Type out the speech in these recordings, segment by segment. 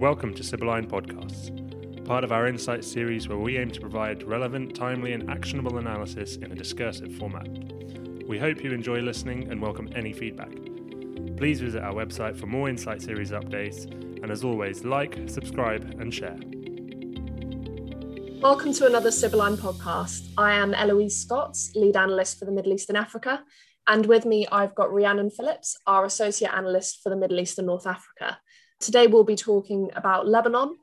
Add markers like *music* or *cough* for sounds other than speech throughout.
Welcome to Sibylline Podcasts, part of our Insight series where we aim to provide relevant, timely, and actionable analysis in a discursive format. We hope you enjoy listening and welcome any feedback. Please visit our website for more Insight series updates, and as always, like, subscribe, and share. Welcome to another Sibylline podcast. I am Eloise Scott, lead analyst for the Middle East and Africa. And with me, I've got Rhiannon Phillips, our associate analyst for the Middle East and North Africa. Today, we'll be talking about Lebanon.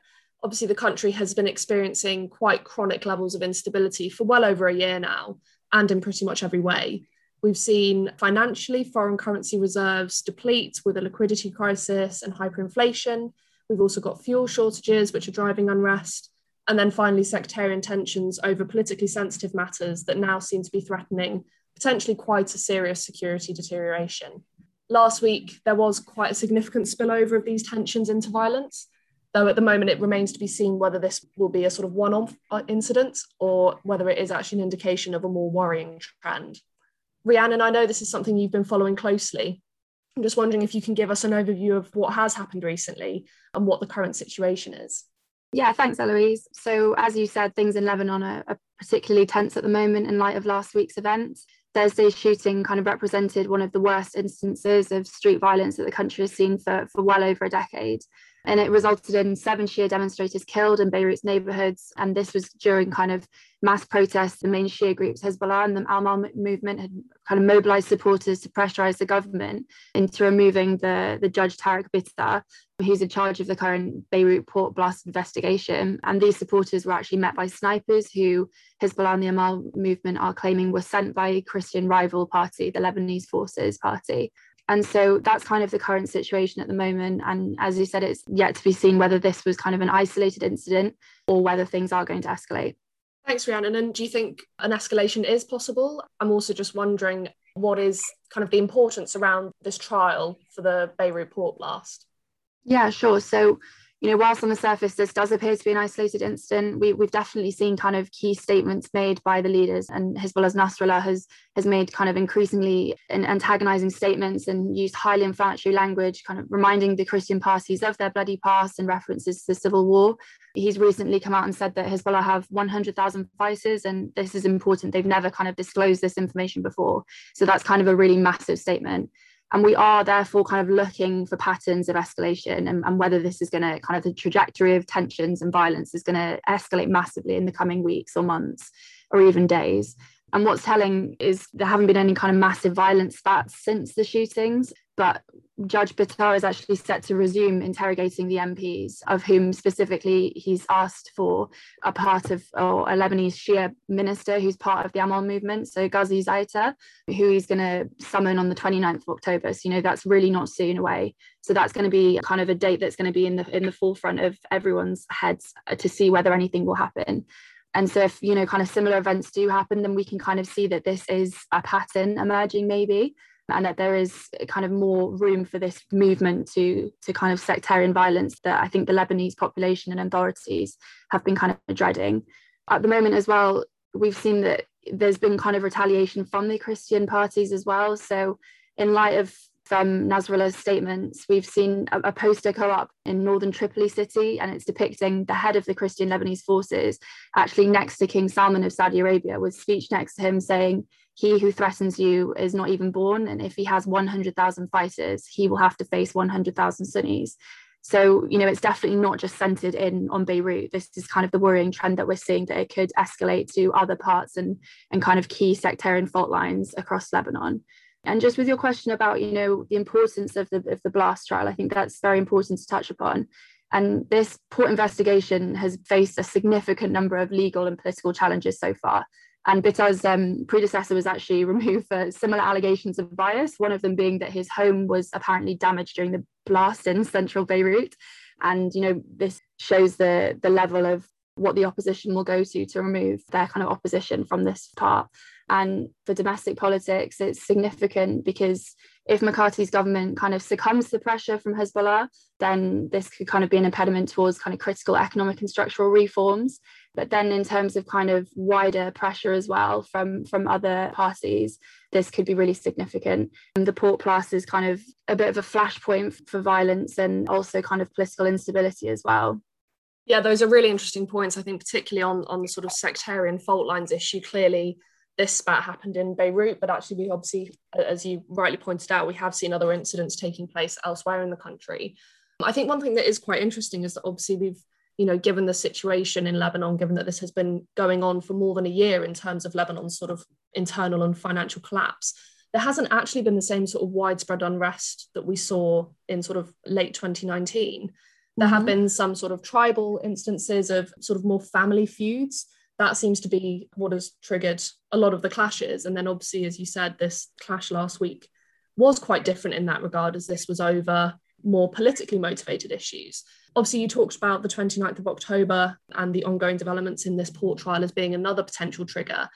Obviously, the country has been experiencing quite chronic levels of instability for well over a year now, and in pretty much every way. We've seen financially foreign currency reserves deplete with a liquidity crisis and hyperinflation. We've also got fuel shortages, which are driving unrest. And then finally, sectarian tensions over politically sensitive matters that now seem to be threatening potentially quite a serious security deterioration last week there was quite a significant spillover of these tensions into violence though at the moment it remains to be seen whether this will be a sort of one-off uh, incident or whether it is actually an indication of a more worrying trend rhiannon i know this is something you've been following closely i'm just wondering if you can give us an overview of what has happened recently and what the current situation is yeah, thanks, Eloise. So, as you said, things in Lebanon are, are, particularly tense at the moment in light of last week's events. Thursday's shooting kind of represented one of the worst instances of street violence that the country has seen for, for well over a decade. And it resulted in seven Shia demonstrators killed in Beirut's neighborhoods. And this was during kind of mass protests. The main Shia groups, Hezbollah and the Al Amal movement, had kind of mobilized supporters to pressurize the government into removing the, the judge Tariq Bitar, who's in charge of the current Beirut port blast investigation. And these supporters were actually met by snipers who Hezbollah and the Amal movement are claiming were sent by Christian rival party, the Lebanese Forces Party. And so that's kind of the current situation at the moment. And as you said, it's yet to be seen whether this was kind of an isolated incident or whether things are going to escalate. Thanks, Rhiannon. And do you think an escalation is possible? I'm also just wondering what is kind of the importance around this trial for the Beirut port blast? Yeah, sure. So, you know, whilst on the surface this does appear to be an isolated incident, we, we've definitely seen kind of key statements made by the leaders, and Hezbollah's Nasrallah has has made kind of increasingly antagonizing statements and used highly inflammatory language, kind of reminding the Christian parties of their bloody past and references to the civil war. He's recently come out and said that Hezbollah have 100,000 fighters, and this is important. They've never kind of disclosed this information before, so that's kind of a really massive statement and we are therefore kind of looking for patterns of escalation and, and whether this is going to kind of the trajectory of tensions and violence is going to escalate massively in the coming weeks or months or even days. And what's telling is there haven't been any kind of massive violence stats since the shootings but Judge Bitar is actually set to resume interrogating the MPs, of whom specifically he's asked for a part of or a Lebanese Shia minister who's part of the Amal movement, so Ghazi Zaitar, who he's going to summon on the 29th of October. So, you know, that's really not soon away. So that's going to be kind of a date that's going to be in the in the forefront of everyone's heads uh, to see whether anything will happen. And so if, you know, kind of similar events do happen, then we can kind of see that this is a pattern emerging maybe and that there is kind of more room for this movement to to kind of sectarian violence that I think the Lebanese population and authorities have been kind of dreading. At the moment as well, we've seen that there's been kind of retaliation from the Christian parties as well. So in light of um, Nasrallah's statements, we've seen a, a, poster go up in northern Tripoli city, and it's depicting the head of the Christian Lebanese forces actually next to King Salman of Saudi Arabia, with speech next to him saying, he who threatens you is not even born. And if he has 100,000 fighters, he will have to face 100,000 Sunnis. So, you know, it's definitely not just centered in on Beirut. This is kind of the worrying trend that we're seeing that it could escalate to other parts and, and kind of key sectarian fault lines across Lebanon. And just with your question about, you know, the importance of the, of the blast trial, I think that's very important to touch upon. And this port investigation has faced a significant number of legal and political challenges so far. And Bitar's um, predecessor was actually *laughs* removed for similar allegations of bias, one of them being that his home was apparently damaged during the blast in central Beirut. And, you know, this shows the, the level of what the opposition will go to to remove their kind of opposition from this part. And for domestic politics, it's significant because if Mikati's government kind of succumbs to pressure from Hezbollah, then this could kind of be an impediment towards kind of critical economic and structural reforms. But then in terms of kind of wider pressure as well from, from other parties, this could be really significant. And the Port blast is kind of a bit of a flashpoint for violence and also kind of political instability as well. Yeah, those are really interesting points. I think particularly on on the sort of sectarian fault lines issue. Clearly, this spat happened in Beirut, but actually, we obviously, as you rightly pointed out, we have seen other incidents taking place elsewhere in the country. I think one thing that is quite interesting is that obviously we've, you know, given the situation in Lebanon, given that this has been going on for more than a year in terms of Lebanon's sort of internal and financial collapse, there hasn't actually been the same sort of widespread unrest that we saw in sort of late 2019 there have mm-hmm. been some sort of tribal instances of sort of more family feuds. That seems to be what has triggered a lot of the clashes. And then, obviously, as you said, this clash last week was quite different in that regard, as this was over more politically motivated issues. Obviously, you talked about the 29th of October and the ongoing developments in this port trial as being another potential trigger.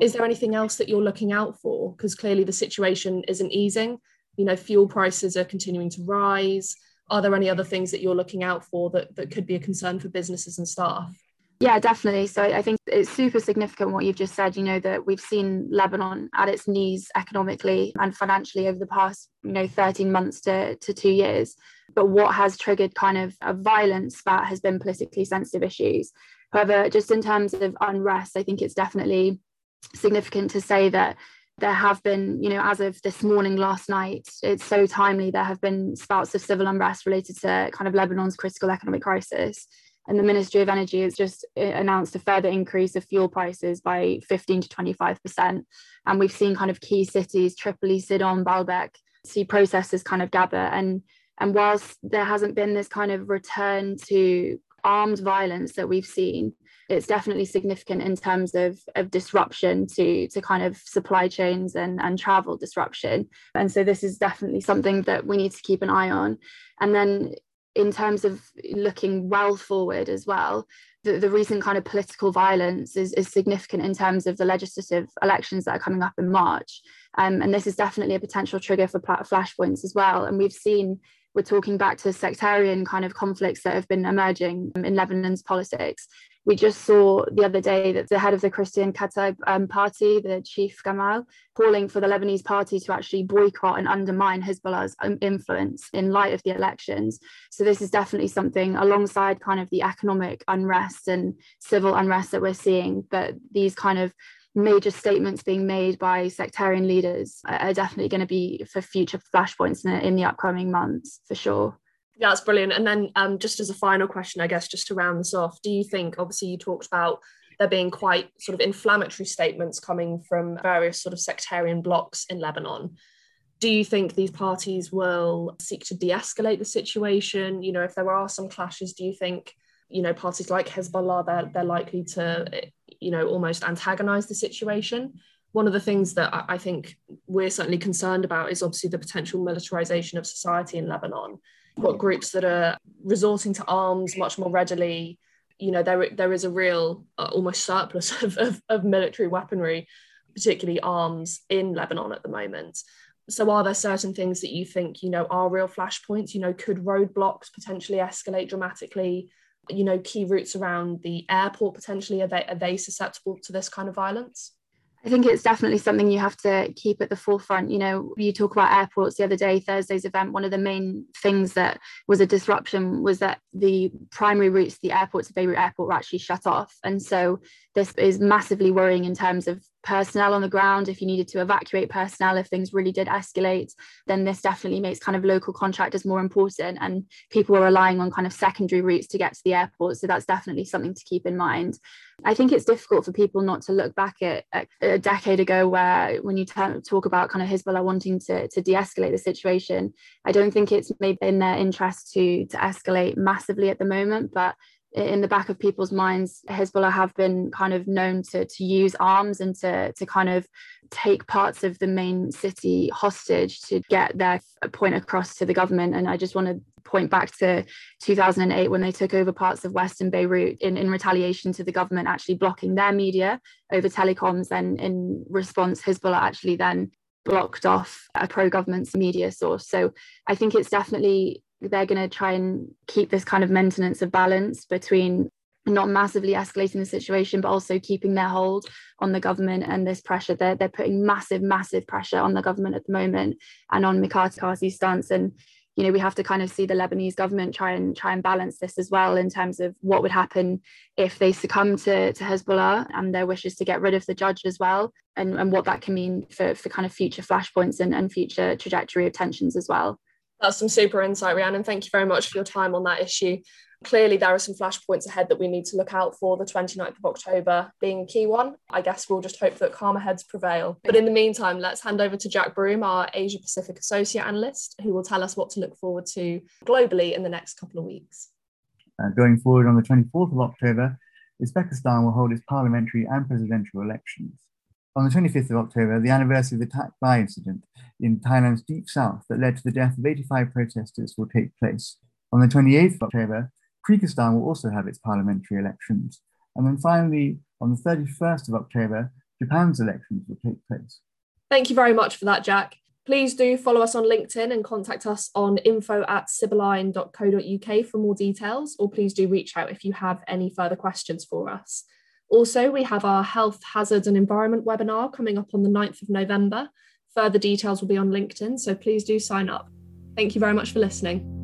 Is there anything else that you're looking out for? Because clearly the situation isn't easing. You know, fuel prices are continuing to rise are there any other things that you're looking out for that, that could be a concern for businesses and staff? Yeah, definitely. So I think it's super significant what you've just said, you know, that we've seen Lebanon at its knees economically and financially over the past, you know, 13 months to, to two years. But what has triggered kind of a violence that has been politically sensitive issues. However, just in terms of unrest, I think it's definitely significant to say that there have been, you know, as of this morning, last night, it's so timely. There have been spouts of civil unrest related to kind of Lebanon's critical economic crisis. And the Ministry of Energy has just uh, announced a further increase of fuel prices by 15 to 25%. And we've seen kind of key cities, Tripoli, Sidon, Baalbek, see processes kind of gather. And, and whilst there hasn't been this kind of return to armed violence that we've seen, it's definitely significant in terms of, of disruption to, to kind of supply chains and, and travel disruption. And so this is definitely something that we need to keep an eye on. And then in terms of looking well forward as well, the, the recent kind of political violence is, is significant in terms of the legislative elections that are coming up in March. Um, and this is definitely a potential trigger for flashpoints as well. And we've seen we're talking back to sectarian kind of conflicts that have been emerging in Lebanon's politics we just saw the other day that the head of the Christian Kataib um, party, the chief Gemayel, calling for the Lebanese party to actually boycott and undermine Hezbollah's um, influence in light of the elections. So this is definitely something alongside kind of the economic unrest and civil unrest that we're seeing, that these kind of major statements being made by sectarian leaders are definitely going to be for future flashpoints in, in the upcoming months for sure. Yeah, that's brilliant. And then um, just as a final question, I guess, just to round this off, do you think, obviously, you talked about there being quite sort of inflammatory statements coming from various sort of sectarian blocs in Lebanon. Do you think these parties will seek to de escalate the situation? You know, if there are some clashes, do you think, you know, parties like Hezbollah, they're, they're likely to, you know, almost antagonize the situation? One of the things that I think we're certainly concerned about is obviously the potential militarization of society in Lebanon got groups that are resorting to arms much more readily. You know, there there is a real uh, almost surplus *laughs* of, of, of military weaponry, particularly arms in Lebanon at the moment. So, are there certain things that you think you know are real flashpoints? You know, could roadblocks potentially escalate dramatically? You know, key routes around the airport potentially are they are they susceptible to this kind of violence? I think it's definitely something you have to keep at the forefront. You know, you talk about airports the other day, Thursday's event. One of the main things that was a disruption was that the primary routes, the airports of Beirut Airport, were actually shut off. And so this is massively worrying in terms of personnel on the ground if you needed to evacuate personnel if things really did escalate then this definitely makes kind of local contractors more important and people are relying on kind of secondary routes to get to the airport. So that's definitely something to keep in mind. I think it's difficult for people not to look back at, at a decade ago where when you t- talk about kind of hezbollah wanting to, to de-escalate the situation i don't think it's maybe in their interest to to escalate massively at the moment but in the back of people's minds, Hezbollah have been kind of known to, to use arms and to, to kind of take parts of the main city hostage to get their point across to the government. And I just want to point back to 2008 when they took over parts of Western Beirut in, in retaliation to the government actually blocking their media over telecoms. And in response, Hezbollah actually then blocked off a pro government media source. So I think it's definitely they're going to try and keep this kind of maintenance of balance between not massively escalating the situation, but also keeping their hold on the government and this pressure. They're, they're putting massive, massive pressure on the government at the moment and on Mikati's stance. And, you know, we have to kind of see the Lebanese government try and try and balance this as well in terms of what would happen if they succumb to, to Hezbollah and their wishes to get rid of the judge as well, and, and what that can mean for, for kind of future flashpoints and, and future trajectory of tensions as well. That's some super insight, Rhiannon. Thank you very much for your time on that issue. Clearly there are some flashpoints ahead that we need to look out for the 29th of october being a key one. I guess we'll just hope that calmer heads prevail. But in the meantime let's hand over to jack broom our asia pacific associate analyst who will tell us what to look forward to globally in the next couple of weeks. Uh, going forward on the 24th of october uzbekistan will hold its parliamentary and presidential elections on the 25th of October, the anniversary of the Tak Bai incident in Thailand's deep south that led to the death of 85 protesters will take place. On the 28th of October, Kyrgyzstan will also have its parliamentary elections. And then finally, on the 31st of October, Japan's elections will take place. Thank you very much for that, Jack. Please do follow us on LinkedIn and contact us on info at sibylline.co.uk for more details, or please do reach out if you have any further questions for us. Also, we have our health, hazards and environment webinar coming up on the 9th of November. Further details will be on LinkedIn, so please do sign up. Thank you very much for listening.